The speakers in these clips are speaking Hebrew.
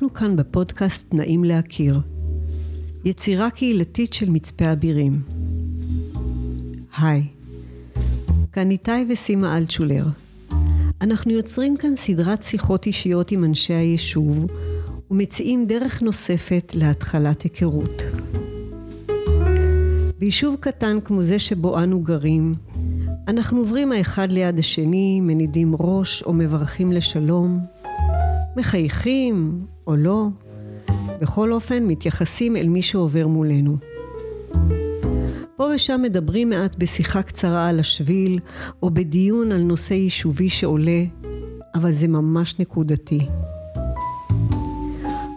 אנחנו כאן בפודקאסט נעים להכיר, יצירה קהילתית של מצפה אבירים. היי, כאן איתי וסימה אלטשולר. אנחנו יוצרים כאן סדרת שיחות אישיות עם אנשי היישוב ומציעים דרך נוספת להתחלת היכרות. ביישוב קטן כמו זה שבו אנו גרים, אנחנו עוברים האחד ליד השני, מנידים ראש או מברכים לשלום, מחייכים או לא, בכל אופן מתייחסים אל מי שעובר מולנו. פה ושם מדברים מעט בשיחה קצרה על השביל, או בדיון על נושא יישובי שעולה, אבל זה ממש נקודתי.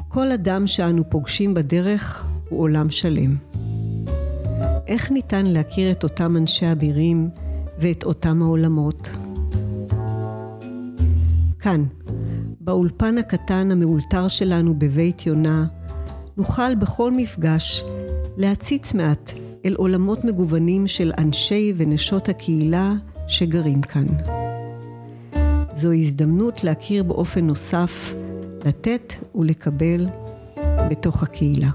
כל אדם שאנו פוגשים בדרך הוא עולם שלם. איך ניתן להכיר את אותם אנשי אבירים ואת אותם העולמות? כאן, באולפן הקטן המאולתר שלנו בבית יונה, נוכל בכל מפגש להציץ מעט אל עולמות מגוונים של אנשי ונשות הקהילה שגרים כאן. זו הזדמנות להכיר באופן נוסף, לתת ולקבל בתוך הקהילה.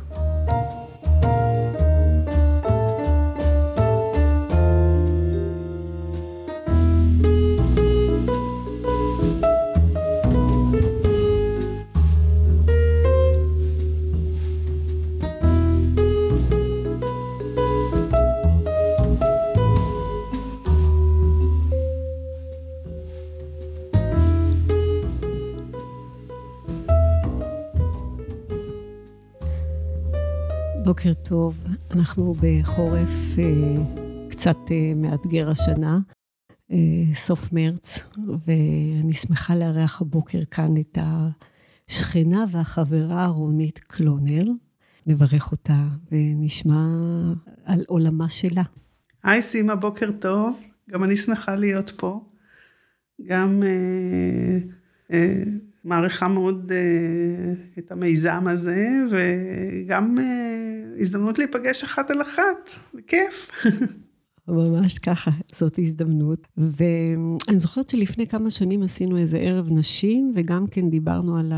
בוקר טוב, אנחנו בחורף אה, קצת אה, מאתגר השנה, אה, סוף מרץ, ואני שמחה לארח הבוקר כאן את השכנה והחברה רונית קלונר. נברך אותה ונשמע על עולמה שלה. היי סימה, בוקר טוב. גם אני שמחה להיות פה. גם אה, אה, מעריכה מאוד אה, את המיזם הזה, וגם אה, הזדמנות להיפגש אחת על אחת, בכיף. ממש ככה, זאת הזדמנות. ואני זוכרת שלפני כמה שנים עשינו איזה ערב נשים, וגם כן דיברנו על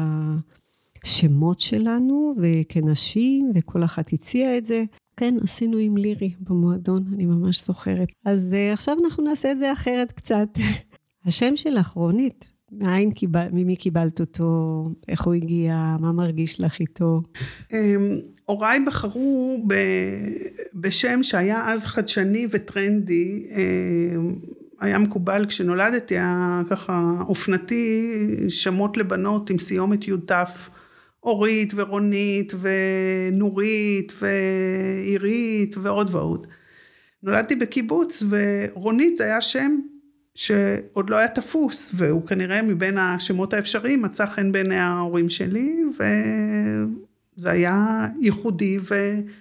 השמות שלנו, וכנשים, וכל אחת הציעה את זה. כן, עשינו עם לירי במועדון, אני ממש זוכרת. אז uh, עכשיו אנחנו נעשה את זה אחרת קצת. השם שלך, רונית, מאין קיבל, ממי קיבלת אותו, איך הוא הגיע, מה מרגיש לך איתו? אמ, הוריי בחרו ב, בשם שהיה אז חדשני וטרנדי, אמ, היה מקובל כשנולדתי, היה ככה אופנתי, שמות לבנות עם סיומת י"ת, אורית ורונית ונורית ועירית ועוד ועוד. נולדתי בקיבוץ ורונית זה היה שם שעוד לא היה תפוס, והוא כנראה מבין השמות האפשריים מצא חן בעיני ההורים שלי, וזה היה ייחודי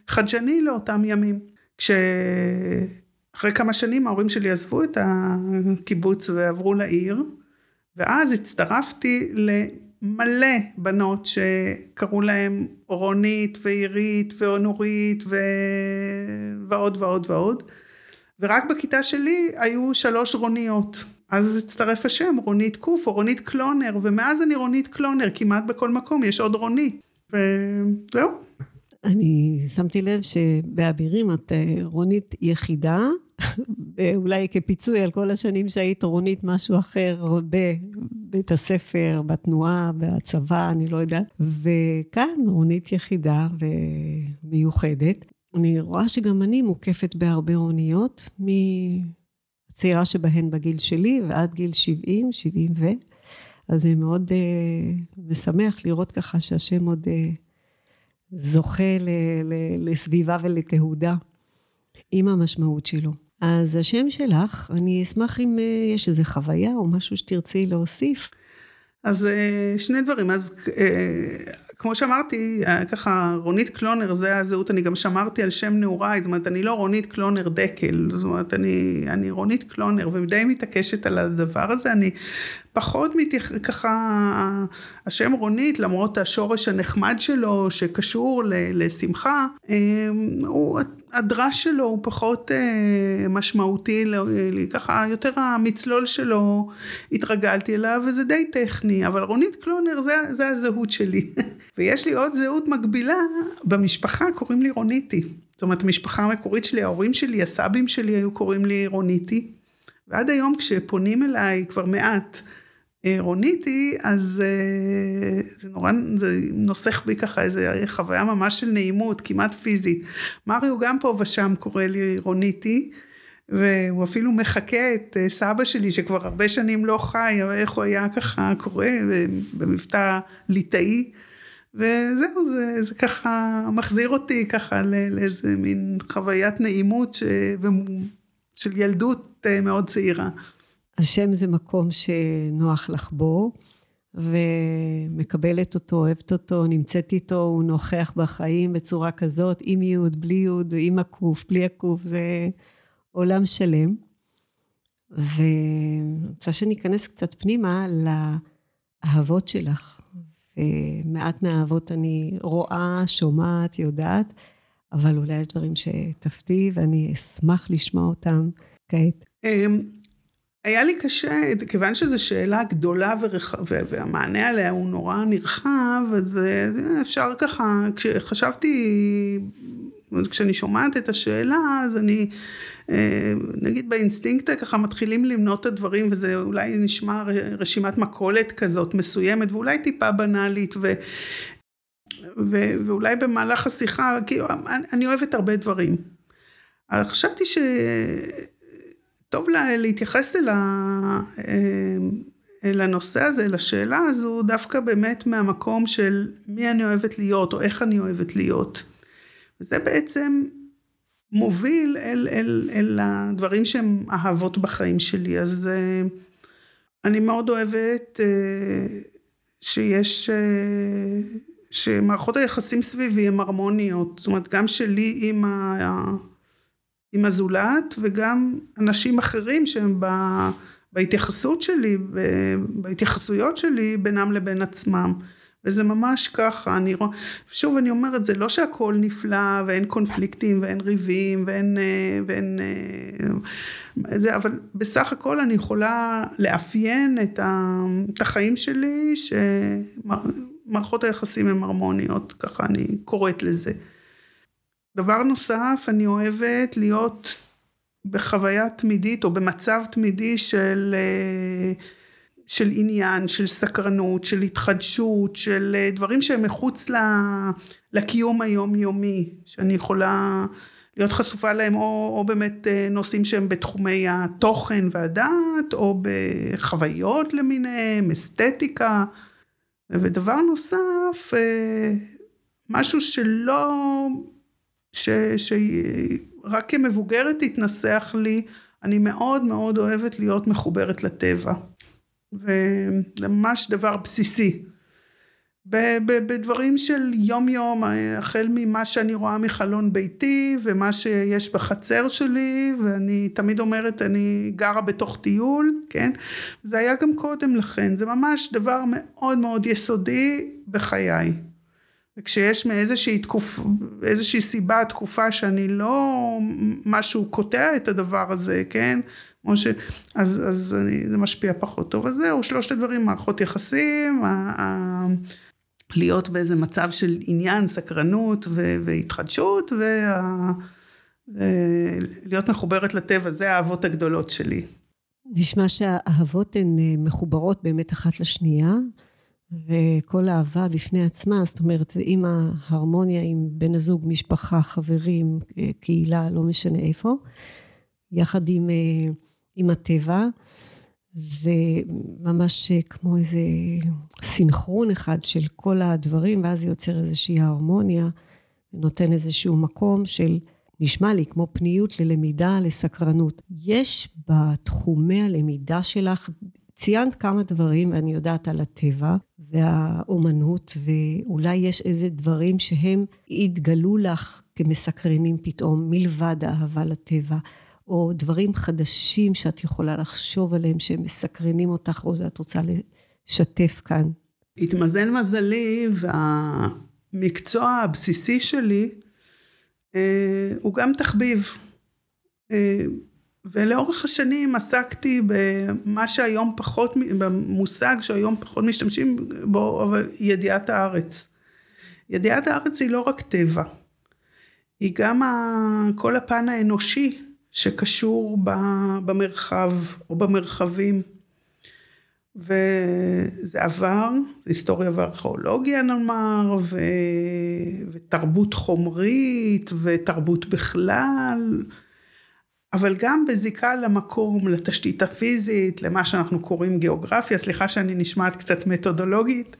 וחדשני לאותם ימים. כשאחרי כמה שנים ההורים שלי עזבו את הקיבוץ ועברו לעיר, ואז הצטרפתי למלא בנות שקראו להן רונית ועירית ואונורית ו... ועוד ועוד ועוד. ורק בכיתה שלי היו שלוש רוניות. אז הצטרף השם, רונית קוף או רונית קלונר, ומאז אני רונית קלונר, כמעט בכל מקום יש עוד רונית. וזהו. אני שמתי לב שבאבירים את אה, רונית יחידה, אולי כפיצוי על כל השנים שהיית רונית משהו אחר בבית הספר, בתנועה, בצבא, אני לא יודעת. וכאן רונית יחידה ומיוחדת. אני רואה שגם אני מוקפת בהרבה אוניות, מהצעירה שבהן בגיל שלי ועד גיל 70, 70 ו... אז זה מאוד uh, משמח לראות ככה שהשם עוד uh, זוכה ל, ל, לסביבה ולתהודה עם המשמעות שלו. אז השם שלך, אני אשמח אם uh, יש איזו חוויה או משהו שתרצי להוסיף. אז uh, שני דברים. אז uh, כמו שאמרתי, אה, ככה רונית קלונר זה הזהות, אני גם שמרתי על שם נעוריי, זאת אומרת, אני לא רונית קלונר דקל, זאת אומרת, אני, אני רונית קלונר, ודי מתעקשת על הדבר הזה, אני פחות מתייח... ככה, השם רונית, למרות השורש הנחמד שלו, שקשור לשמחה, אה, הוא... הדרש שלו הוא פחות אה, משמעותי, ככה יותר המצלול שלו התרגלתי אליו וזה די טכני, אבל רונית קלונר זה, זה הזהות שלי. ויש לי עוד זהות מקבילה, במשפחה קוראים לי רוניטי. זאת אומרת, המשפחה המקורית שלי, ההורים שלי, הסבים שלי היו קוראים לי רוניטי. ועד היום כשפונים אליי כבר מעט אה, רוניטי, אז אה, זה נורא, זה נוסח בי ככה איזה חוויה ממש של נעימות, כמעט פיזית. מריו גם פה ושם קורא לי רוניטי. והוא אפילו מחקה את אה, סבא שלי שכבר הרבה שנים לא חי, אבל איך הוא היה ככה קורא במבטא ליטאי. וזהו, זה, זה ככה מחזיר אותי ככה לאיזה מין חוויית נעימות ש... של ילדות אה, מאוד צעירה. השם זה מקום שנוח לך בו, ומקבלת אותו, אוהבת אותו, נמצאת איתו, הוא נוכח בחיים בצורה כזאת, עם יוד, בלי יוד, עם הקוף, בלי הקוף, זה עולם שלם. ואני רוצה שניכנס קצת פנימה לאהבות שלך. ומעט מהאהבות אני רואה, שומעת, יודעת, אבל אולי יש דברים שתפתיעי ואני אשמח לשמוע אותם כעת. היה לי קשה, כיוון שזו שאלה גדולה ורח... והמענה עליה הוא נורא נרחב, אז אה, אפשר ככה, כשחשבתי, כשאני שומעת את השאלה, אז אני אה, נגיד באינסטינקט ככה מתחילים למנות את הדברים וזה אולי נשמע רשימת מכולת כזאת מסוימת ואולי טיפה בנאלית ו... ו... ואולי במהלך השיחה, כאילו, אני אוהבת הרבה דברים. חשבתי שטוב לה... להתייחס אל, ה... אה, אל הנושא הזה, לשאלה הזו, דווקא באמת מהמקום של מי אני אוהבת להיות או איך אני אוהבת להיות. וזה בעצם מוביל אל, אל, אל הדברים שהם אהבות בחיים שלי. אז אה, אני מאוד אוהבת אה, שיש, שמערכות היחסים סביבי הן הרמוניות. זאת אומרת, גם שלי עם, ה, עם הזולת וגם אנשים אחרים שהם ב, בהתייחסות שלי, בהתייחסויות שלי בינם לבין עצמם. וזה ממש ככה, אני רואה, שוב אני אומרת, זה לא שהכל נפלא ואין קונפליקטים ואין ריבים ואין, אה, ואין, אה, זה, אבל בסך הכל אני יכולה לאפיין את, ה, את החיים שלי, שמערכות היחסים הן הרמוניות, ככה אני קוראת לזה. דבר נוסף, אני אוהבת להיות בחוויה תמידית או במצב תמידי של אה, של עניין, של סקרנות, של התחדשות, של אה, דברים שהם מחוץ לקיום היומיומי, שאני יכולה להיות חשופה להם, או, או באמת אה, נושאים שהם בתחומי התוכן והדעת, או בחוויות למיניהם, אסתטיקה. ודבר נוסף, משהו שלא, שרק כמבוגרת התנסח לי, אני מאוד מאוד אוהבת להיות מחוברת לטבע. וזה ממש דבר בסיסי. בדברים של יום יום, החל ממה שאני רואה מחלון ביתי ומה שיש בחצר שלי, ואני תמיד אומרת, אני גרה בתוך טיול, כן? זה היה גם קודם לכן, זה ממש דבר מאוד מאוד יסודי בחיי. וכשיש מאיזושהי תקופה, איזושהי סיבה, תקופה שאני לא, משהו קוטע את הדבר הזה, כן? כמו ש... אז, אז אני, זה משפיע פחות טוב. אז זהו, שלושת הדברים, מערכות יחסים, ה, ה, להיות באיזה מצב של עניין, סקרנות ו, והתחדשות, וה, להיות מחוברת לטבע, זה האהבות הגדולות שלי. נשמע שהאהבות הן אה, מחוברות באמת אחת לשנייה, וכל אהבה בפני עצמה, זאת אומרת, עם ההרמוניה עם בן הזוג, משפחה, חברים, אה, קהילה, לא משנה איפה, יחד עם אה, עם הטבע. זה ממש כמו איזה סינכרון אחד של כל הדברים, ואז זה יוצר איזושהי הרמוניה, ונותן איזשהו מקום של, נשמע לי כמו פניות ללמידה, לסקרנות. יש בתחומי הלמידה שלך, ציינת כמה דברים, ואני יודעת על הטבע והאומנות, ואולי יש איזה דברים שהם התגלו לך כמסקרנים פתאום, מלבד האהבה לטבע. או דברים חדשים שאת יכולה לחשוב עליהם שהם מסקרנים אותך, או שאת רוצה לשתף כאן? התמזל מזלי, והמקצוע הבסיסי שלי אה, הוא גם תחביב. אה, ולאורך השנים עסקתי במה שהיום פחות, במושג שהיום פחות משתמשים בו, אבל ידיעת הארץ. ידיעת הארץ היא לא רק טבע, היא גם כל הפן האנושי שקשור במרחב או במרחבים. וזה עבר, זה היסטוריה וארכיאולוגיה נאמר, ו... ותרבות חומרית, ותרבות בכלל, אבל גם בזיקה למקום, לתשתית הפיזית, למה שאנחנו קוראים גיאוגרפיה, סליחה שאני נשמעת קצת מתודולוגית,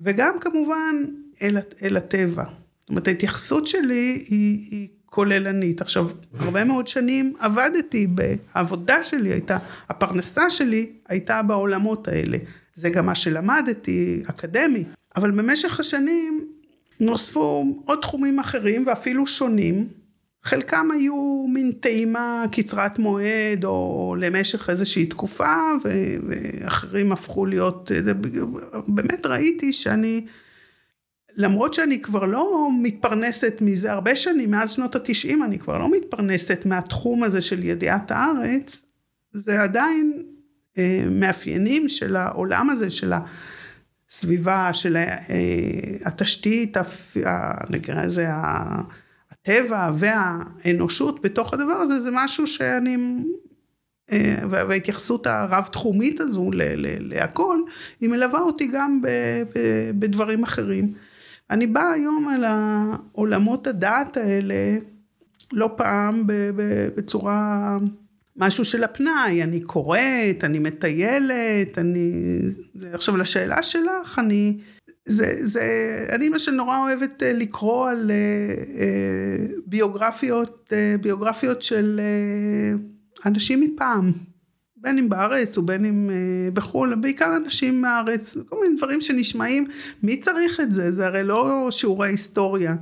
וגם כמובן אל, אל הטבע. זאת אומרת, ההתייחסות שלי היא, היא כוללנית. עכשיו, הרבה מאוד שנים עבדתי, העבודה שלי הייתה, הפרנסה שלי הייתה בעולמות האלה. זה גם מה שלמדתי, אקדמית. אבל במשך השנים נוספו עוד תחומים אחרים ואפילו שונים. חלקם היו מין טעימה קצרת מועד או למשך איזושהי תקופה ואחרים הפכו להיות, באמת ראיתי שאני למרות שאני כבר לא מתפרנסת מזה הרבה שנים, מאז שנות התשעים אני כבר לא מתפרנסת מהתחום הזה של ידיעת הארץ, זה עדיין אה, מאפיינים של העולם הזה, של הסביבה, של אה, התשתית, נקרא לזה הטבע והאנושות בתוך הדבר הזה, זה משהו שאני אה, וההתייחסות הרב-תחומית הזו להכל, היא מלווה אותי גם בדברים אחרים. אני באה היום על העולמות הדעת האלה, לא פעם בצורה, משהו של הפנאי, אני קוראת, אני מטיילת, אני... עכשיו לשאלה שלך, אני... זה, זה, אני מה שנורא אוהבת אה, לקרוא על אה, אה, ביוגרפיות, ביוגרפיות של אנשים מפעם. בין אם בארץ ובין אם בחו"ל, בעיקר אנשים מהארץ, כל מיני דברים שנשמעים, מי צריך את זה? זה הרי לא שיעורי היסטוריה.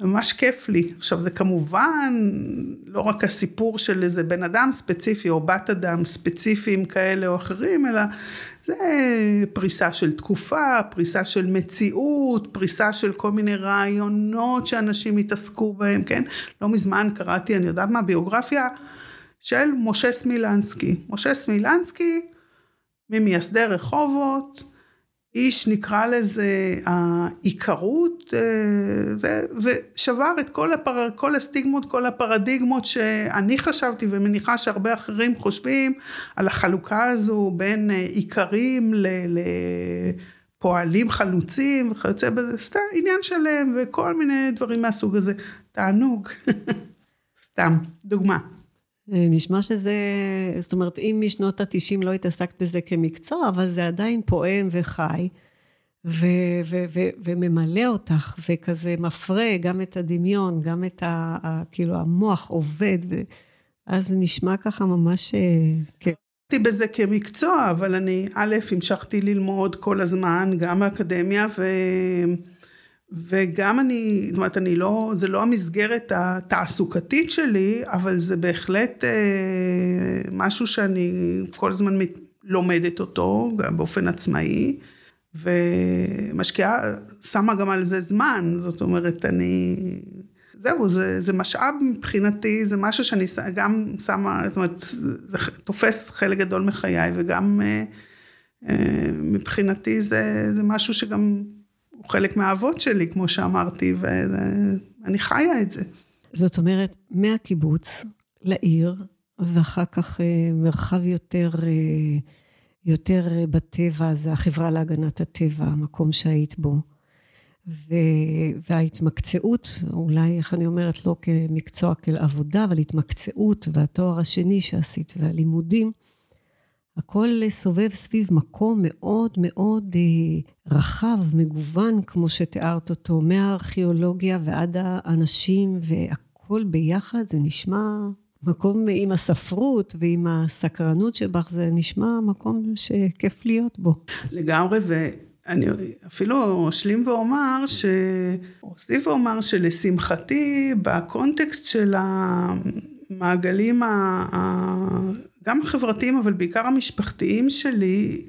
ממש כיף לי. עכשיו זה כמובן לא רק הסיפור של איזה בן אדם ספציפי או בת אדם ספציפיים כאלה או אחרים, אלא זה פריסה של תקופה, פריסה של מציאות, פריסה של כל מיני רעיונות שאנשים התעסקו בהם, כן? לא מזמן קראתי, אני יודעת מה, ביוגרפיה של משה סמילנסקי. משה סמילנסקי, ממייסדי רחובות, איש נקרא לזה העיקרות, אה, ושבר את כל, הפר, כל הסטיגמות, כל הפרדיגמות שאני חשבתי ומניחה שהרבה אחרים חושבים על החלוקה הזו בין אה, עיקרים לפועלים חלוצים וכיוצא בזה, סתם עניין שלם וכל מיני דברים מהסוג הזה. תענוג, סתם, דוגמה. אה, נשמע שזה, זאת אומרת, אם משנות התשעים לא התעסקת בזה כמקצוע, אבל זה עדיין פועם וחי, ו- ו- ו- וממלא אותך, וכזה מפרה גם את הדמיון, גם את ה... ה- כאילו המוח עובד, ואז זה נשמע ככה ממש... כן. הייתי בזה כמקצוע, אבל אני, א', המשכתי ללמוד כל הזמן, גם באקדמיה, ו... וגם אני, זאת אומרת, אני לא, זה לא המסגרת התעסוקתית שלי, אבל זה בהחלט אה, משהו שאני כל הזמן לומדת אותו, גם באופן עצמאי, ומשקיעה, שמה גם על זה זמן, זאת אומרת, אני... זהו, זה, זה משאב מבחינתי, זה משהו שאני גם שמה, זאת אומרת, זה תופס חלק גדול מחיי, וגם אה, אה, מבחינתי זה, זה משהו שגם הוא חלק מהאבות שלי, כמו שאמרתי, ואני חיה את זה. זאת אומרת, מהקיבוץ לעיר, ואחר כך אה, מרחב יותר, אה, יותר בטבע, זה החברה להגנת הטבע, המקום שהיית בו. ו... וההתמקצעות, אולי, איך אני אומרת, לא כמקצוע, כעבודה, אבל התמקצעות והתואר השני שעשית והלימודים, הכל סובב סביב מקום מאוד מאוד אה, רחב, מגוון, כמו שתיארת אותו, מהארכיאולוגיה ועד האנשים, והכל ביחד, זה נשמע מקום עם הספרות ועם הסקרנות שבך, זה נשמע מקום שכיף להיות בו. לגמרי, ואני אפילו אשלים ואומר, ש... אוסיף ואומר שלשמחתי, בקונטקסט של המעגלים ה... גם החברתיים, אבל בעיקר המשפחתיים שלי,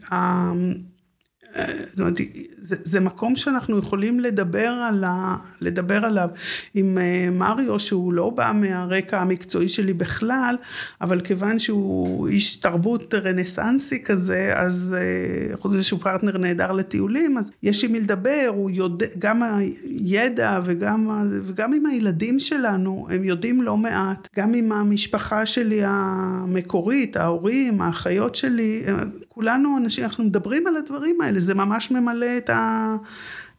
זאת אומרת, זה, מקום שאנחנו יכולים לדבר, על ה, לדבר עליו עם אה, מריו, שהוא לא בא מהרקע המקצועי שלי בכלל, אבל כיוון שהוא איש תרבות רנסאנסי כזה, אז אה, חוץ מזה שהוא פרטנר נהדר לטיולים, אז יש עם מי לדבר, הוא יודע, גם הידע וגם, וגם עם הילדים שלנו, הם יודעים לא מעט, גם עם המשפחה שלי המקורית, ההורים, האחיות שלי, כולנו אנשים, אנחנו מדברים על הדברים האלה, זה ממש ממלא את, ה,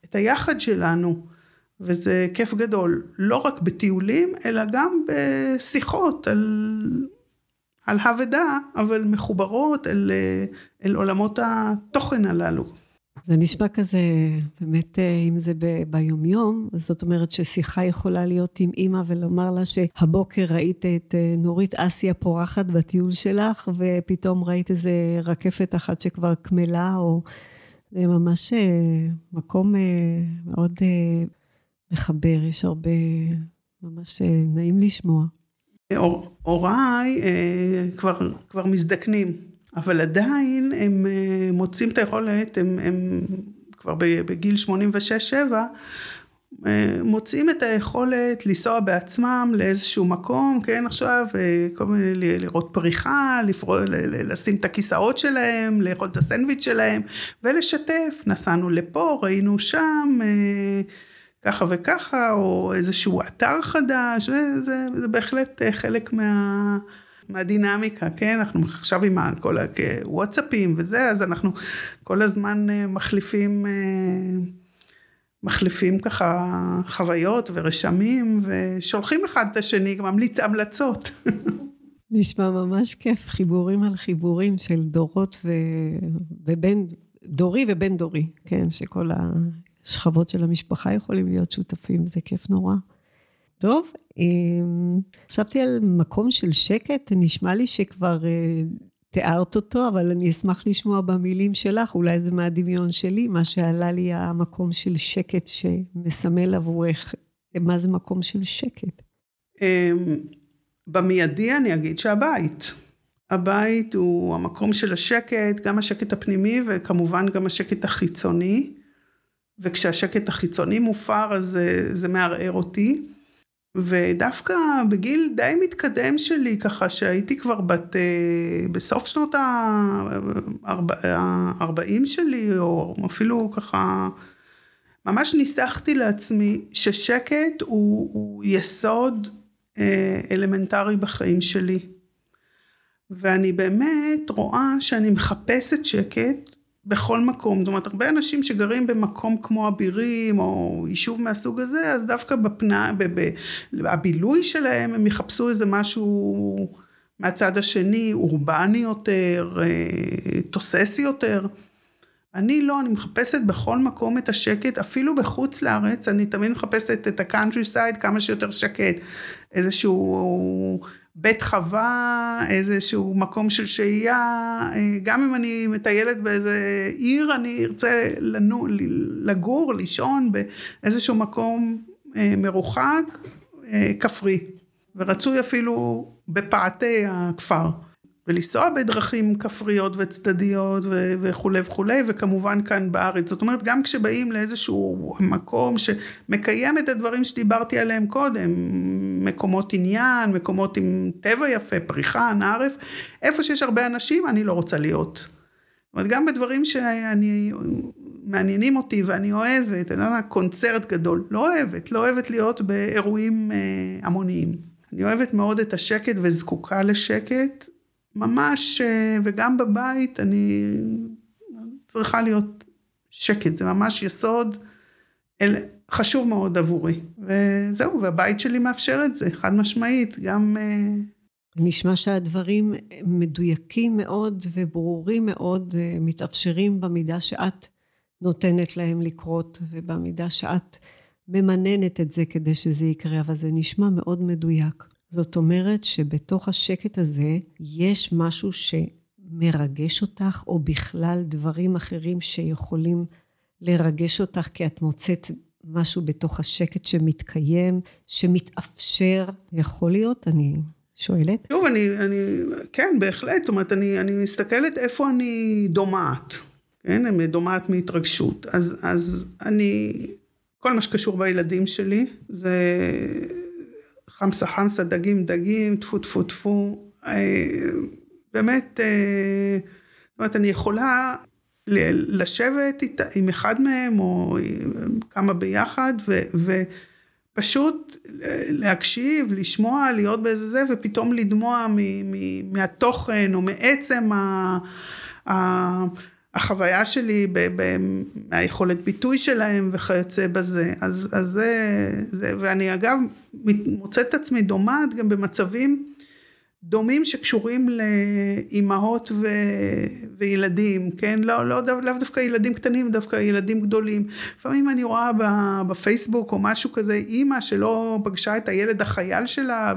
את היחד שלנו, וזה כיף גדול, לא רק בטיולים, אלא גם בשיחות על, על הוודה, אבל מחוברות אל, אל עולמות התוכן הללו. זה נשמע כזה, באמת, אה, אם זה ב, ביומיום, זאת אומרת ששיחה יכולה להיות עם אימא ולומר לה שהבוקר ראית את אה, נורית אסיה פורחת בטיול שלך, ופתאום ראית איזה רקפת אחת שכבר קמלה, או... זה ממש אה, מקום מאוד מחבר, יש הרבה, ממש נעים לשמוע. הוריי כבר, כבר מזדקנים. אבל עדיין הם אה, מוצאים את היכולת, הם, הם כבר בגיל 86-7, אה, מוצאים את היכולת לנסוע בעצמם לאיזשהו מקום, כן, עכשיו, אה, כל מיני, לראות פריחה, לפרוע, לשים את הכיסאות שלהם, לאכול את הסנדוויץ' שלהם, ולשתף. נסענו לפה, ראינו שם, ככה וככה, או איזשהו אתר חדש, וזה בהחלט חלק מה... מהדינמיקה, כן? אנחנו עכשיו עם כל הוואטסאפים וזה, אז אנחנו כל הזמן אה, מחליפים, אה, מחליפים ככה חוויות ורשמים, ושולחים אחד את השני, ממליץ המלצות. נשמע ממש כיף, חיבורים על חיבורים של דורות ו... ובין, דורי ובין דורי, כן? שכל השכבות של המשפחה יכולים להיות שותפים, זה כיף נורא. טוב, אמ, חשבתי על מקום של שקט, נשמע לי שכבר אה, תיארת אותו, אבל אני אשמח לשמוע במילים שלך, אולי זה מהדמיון שלי, מה שעלה לי המקום של שקט שמסמל עבורך, מה זה מקום של שקט? אמ, במיידי אני אגיד שהבית. הבית הוא המקום של השקט, גם השקט הפנימי וכמובן גם השקט החיצוני. וכשהשקט החיצוני מופר אז זה, זה מערער אותי. ודווקא בגיל די מתקדם שלי, ככה שהייתי כבר בת, אה, בסוף שנות ה-40 שלי, או אפילו ככה, ממש ניסחתי לעצמי ששקט הוא, הוא יסוד אה, אלמנטרי בחיים שלי. ואני באמת רואה שאני מחפשת שקט בכל מקום, זאת אומרת, הרבה אנשים שגרים במקום כמו אבירים, או יישוב מהסוג הזה, אז דווקא בפנא, בבילוי שלהם, הם יחפשו איזה משהו מהצד השני, אורבני יותר, אה, תוססי יותר. אני לא, אני מחפשת בכל מקום את השקט, אפילו בחוץ לארץ, אני תמיד מחפשת את ה countryside כמה שיותר שקט. איזשהו בית חווה, איזשהו מקום של שהייה, אה, גם אם אני מטיילת באיזה עיר, אני ארצה לנו, לגור, לישון באיזשהו מקום אה, מרוחק, אה, כפרי, ורצוי אפילו בפאתי הכפר. ולנסוע בדרכים כפריות וצדדיות וכולי וכולי, וכמובן כאן בארץ. זאת אומרת, גם כשבאים לאיזשהו מקום שמקיים את הדברים שדיברתי עליהם קודם, מקומות עניין, מקומות עם טבע יפה, פריחה, נערף, איפה שיש הרבה אנשים, אני לא רוצה להיות. זאת אומרת, גם בדברים שאני, מעניינים אותי ואני אוהבת, אני לא יודעת, קונצרט גדול, לא אוהבת, לא אוהבת להיות באירועים אה, המוניים. אני אוהבת מאוד את השקט וזקוקה לשקט, ממש, אה, וגם בבית אני צריכה להיות שקט, זה ממש יסוד אל, חשוב מאוד עבורי. וזהו, והבית שלי מאפשר את זה, חד משמעית, גם... אה, נשמע שהדברים מדויקים מאוד וברורים מאוד, אה, מתאפשרים במידה שאת נותנת להם לקרות, ובמידה שאת ממננת את זה כדי שזה יקרה, אבל זה נשמע מאוד מדויק. זאת אומרת שבתוך השקט הזה יש משהו שמרגש אותך, או בכלל דברים אחרים שיכולים לרגש אותך, כי את מוצאת משהו בתוך השקט שמתקיים, שמתאפשר, יכול להיות? אני שואלת. שוב, אני, אני, כן, בהחלט, זאת אומרת, אני, אני מסתכלת איפה אני דומעת. כן, אני דומעת מהתרגשות. אז, אז אני, כל מה שקשור בילדים שלי, זה חמסה חמסה, דגים דגים, טפו טפו טפו. אה, באמת, אה, זאת אומרת, אני יכולה לשבת איתה, עם אחד מהם, או כמה ביחד, ו, ופשוט להקשיב, לשמוע, להיות באיזה זה, ופתאום לדמוע מ, מ, מהתוכן, או מעצם ה... ה החוויה שלי מהיכולת ביטוי שלהם וכיוצא בזה. אז, אז זה, זה, ואני אגב מוצאת את עצמי דומעת גם במצבים דומים שקשורים לאימהות ו... וילדים, כן? לא, לא, לאו לא דווקא ילדים קטנים, דווקא ילדים גדולים. לפעמים אני רואה בפייסבוק או משהו כזה, אימא שלא פגשה את הילד החייל שלה.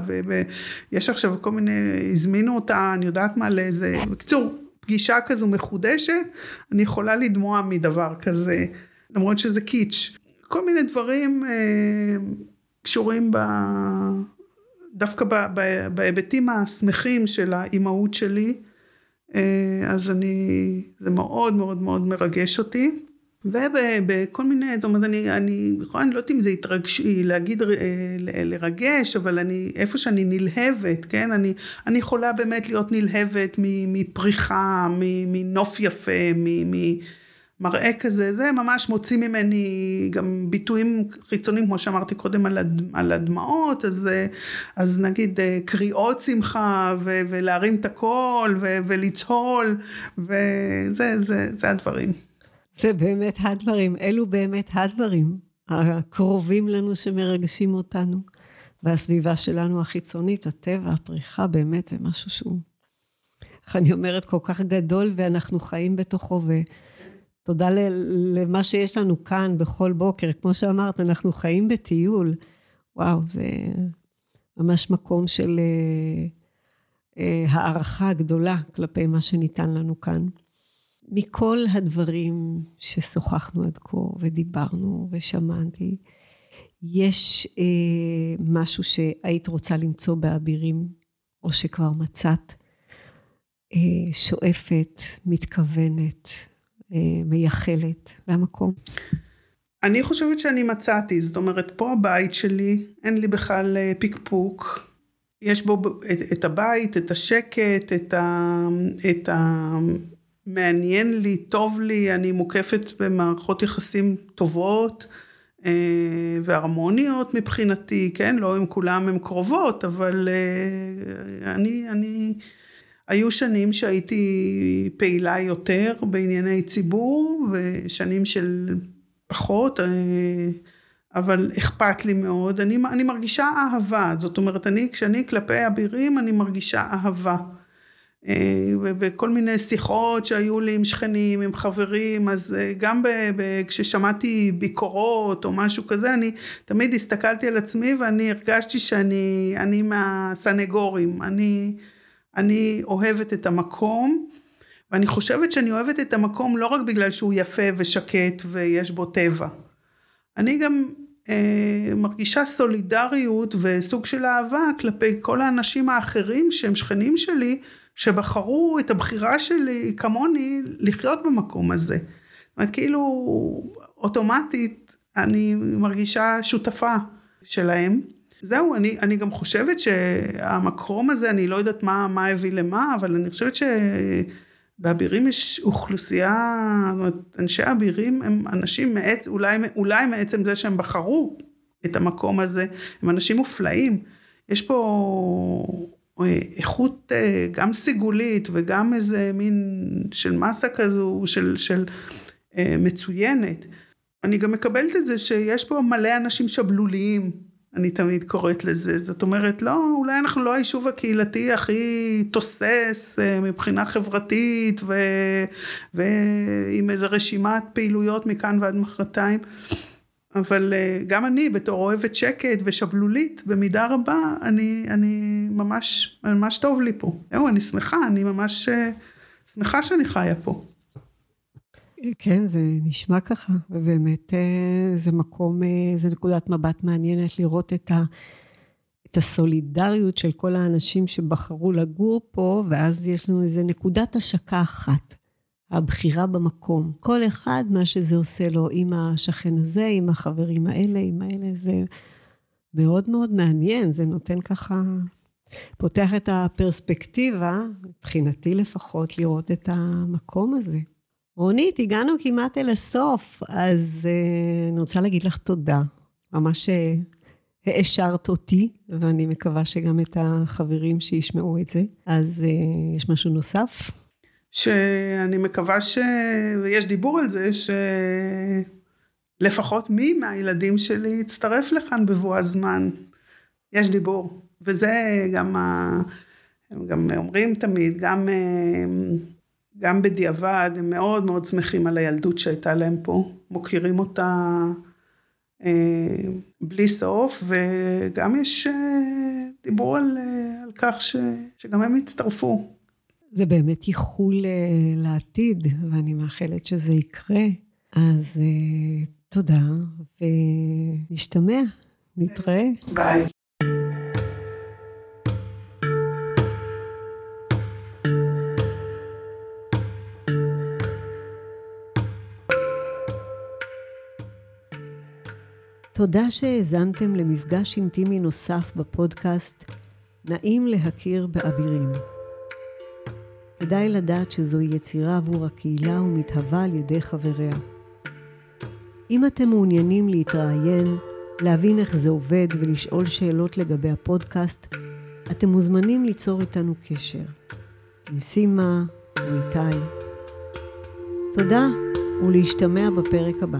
ויש עכשיו כל מיני, הזמינו אותה, אני יודעת מה, לאיזה, בקיצור, פגישה כזו מחודשת, אני יכולה לדמוע מדבר כזה, למרות שזה קיץ'. כל מיני דברים אה, קשורים ב... דווקא בהיבטים השמחים של האימהות שלי, אה, אז אני, זה מאוד מאוד מאוד מרגש אותי. ובכל מיני, זאת אומרת, אני, אני, אני לא יודעת אם זה התרגש, להגיד, אה, לרגש, אבל אני, איפה שאני נלהבת, כן, אני, אני יכולה באמת להיות נלהבת מפריחה, מנוף יפה, מ... מראה כזה, זה ממש מוציא ממני גם ביטויים חיצוניים, כמו שאמרתי קודם על, הד, על הדמעות, אז, אז נגיד אה, קריאות שמחה ו, ולהרים את הקול ולצהול, וזה זה, זה הדברים. זה באמת הדברים, אלו באמת הדברים הקרובים לנו שמרגשים אותנו. והסביבה שלנו החיצונית, הטבע, הפריחה, באמת זה משהו שהוא, איך אני אומרת, כל כך גדול, ואנחנו חיים בתוכו, ו... תודה למה שיש לנו כאן בכל בוקר. כמו שאמרת, אנחנו חיים בטיול. וואו, זה ממש מקום של אה, אה, הערכה גדולה כלפי מה שניתן לנו כאן. מכל הדברים ששוחחנו עד כה ודיברנו ושמעתי, יש אה, משהו שהיית רוצה למצוא באבירים, או שכבר מצאת, אה, שואפת, מתכוונת, אה, מייחלת למקום? אני חושבת שאני מצאתי, זאת אומרת, פה הבית שלי, אין לי בכלל אה, פיקפוק. יש בו את, את הבית, את השקט, את ה... את ה מעניין לי, טוב לי, אני מוקפת במערכות יחסים טובות אה, והרמוניות מבחינתי, כן? לא עם כולם הן קרובות, אבל אני, אני היו שנים שהייתי פעילה יותר בענייני ציבור, ושנים של פחות, אה, אבל אכפת לי מאוד. אני, אני מרגישה אהבה, זאת אומרת, אני, כשאני כלפי אבירים, אני מרגישה אהבה. אה, ובכל מיני שיחות שהיו לי עם שכנים, עם חברים, אז אה, גם ב, ב, כששמעתי ביקורות או משהו כזה, אני תמיד הסתכלתי על עצמי ואני הרגשתי שאני מהסנגורים. אני... אני אוהבת את המקום, ואני חושבת שאני אוהבת את המקום לא רק בגלל שהוא יפה ושקט ויש בו טבע. אני גם אה, מרגישה סולידריות וסוג של אהבה כלפי כל האנשים האחרים שהם שכנים שלי, שבחרו את הבחירה שלי כמוני לחיות במקום הזה. זאת אומרת, כאילו אוטומטית אני מרגישה שותפה שלהם. זהו, אני, אני גם חושבת שהמקום הזה, אני לא יודעת מה, מה הביא למה, אבל אני חושבת שבאבירים יש אוכלוסייה, זאת אומרת, אנשי אבירים הם אנשים מעצ... אולי, אולי מעצם זה שהם בחרו את המקום הזה, הם אנשים מופלאים. יש פה איכות אה, גם סיגולית וגם איזה מין של מסה כזו, של, של אה, מצוינת. אני גם מקבלת את זה שיש פה מלא אנשים שבלוליים. אני תמיד קוראת לזה. זאת אומרת, לא, אולי אנחנו לא היישוב הקהילתי הכי תוסס אה, מבחינה חברתית, ו, ועם איזה רשימת פעילויות מכאן ועד מחרתיים. אבל אה, גם אני, בתור אוהבת שקט ושבלולית, במידה רבה, אני, אני ממש, ממש טוב לי פה. זהו, אני שמחה, אני ממש אה, שמחה שאני חיה פה. כן, זה נשמע ככה, ובאמת אה, זה מקום, זה נקודת מבט מעניינת לראות את, ה, את הסולידריות של כל האנשים שבחרו לגור פה, ואז יש לנו איזה נקודת השקה אחת. הבחירה במקום. כל אחד, מה שזה עושה לו עם השכן הזה, עם החברים האלה, עם האלה, זה מאוד מאוד מעניין, זה נותן ככה, פותח את הפרספקטיבה, מבחינתי לפחות, לראות את המקום הזה. רונית, הגענו כמעט אל הסוף, אז uh, אני רוצה להגיד לך תודה. ממש אה, העשרת אותי, ואני מקווה שגם את החברים שישמעו את זה. אז uh, יש משהו נוסף? שאני מקווה שיש דיבור על זה, שלפחות מי מהילדים שלי יצטרף לכאן בבוא הזמן. יש דיבור. וזה גם, ה... הם גם אומרים תמיד, גם, גם בדיעבד, הם מאוד מאוד שמחים על הילדות שהייתה להם פה, מוקירים אותה אה, בלי סוף, וגם יש אה, דיבור על, על כך ש, שגם הם יצטרפו. זה באמת ייחול לעתיד, ואני מאחלת שזה יקרה. אז uh, תודה, ונשתמע, נתראה. ביי. תודה שהאזנתם למפגש אינטימי נוסף בפודקאסט "נעים להכיר באבירים". כדאי לדעת שזוהי יצירה עבור הקהילה ומתהווה על ידי חבריה. אם אתם מעוניינים להתראיין, להבין איך זה עובד ולשאול שאלות לגבי הפודקאסט, אתם מוזמנים ליצור איתנו קשר. עם סימה או איתי. תודה ולהשתמע בפרק הבא.